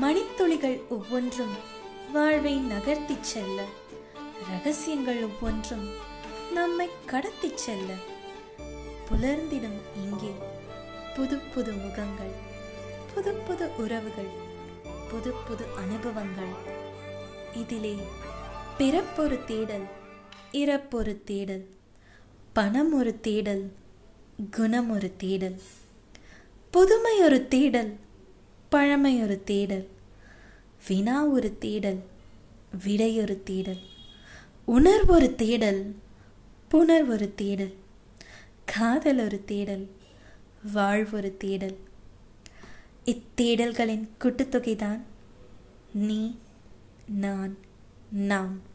மணித்துளிகள் ஒவ்வொன்றும் வாழ்வை நகர்த்திச் செல்ல ரகசியங்கள் ஒவ்வொன்றும் நம்மை கடத்திச் செல்ல. புலர்ந்திடும் இங்கே புது புது முகங்கள் புது புது உறவுகள் புது புது அனுபவங்கள். இதிலே பிறப்பொரு தேடல் இறப்பொரு தேடல் பணம் ஒரு தேடல் குணம் ஒரு தேடல் புதுமை ஒரு தேடல் பழமை ஒரு தேடல் வினா ஒரு தேடல் விடை ஒரு தேடல் உணர்வொரு தேடல் புணர்வொரு தேடல் காதல் ஒரு தேடல் வாழ்வொரு தேடல். இத்தேடல்களின் கூட்டுத்தொகைதான் நீ நான் நாம்.